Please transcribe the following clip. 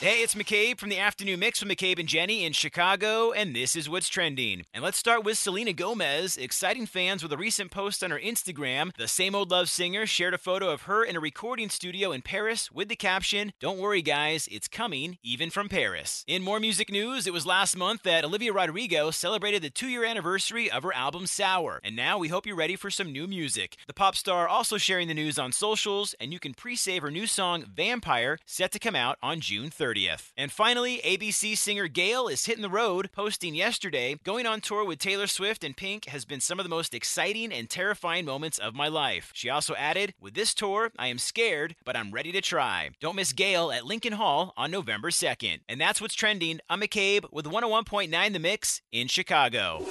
Hey, it's McCabe from the Afternoon Mix with McCabe and Jenny in Chicago, and this is what's trending. And let's start with Selena Gomez, exciting fans with a recent post on her Instagram. The same old love singer shared a photo of her in a recording studio in Paris with the caption, Don't worry, guys, it's coming, even from Paris. In more music news, it was last month that Olivia Rodrigo celebrated the two year anniversary of her album Sour, and now we hope you're ready for some new music. The pop star also sharing the news on socials, and you can pre save her new song Vampire, set to come out on June 3rd. 30th. And finally, ABC singer Gayle is hitting the road, posting yesterday, going on tour with Taylor Swift and Pink has been some of the most exciting and terrifying moments of my life. She also added, With this tour, I am scared, but I'm ready to try. Don't miss Gayle at Lincoln Hall on November 2nd. And that's what's trending. I'm McCabe with 101.9 The Mix in Chicago.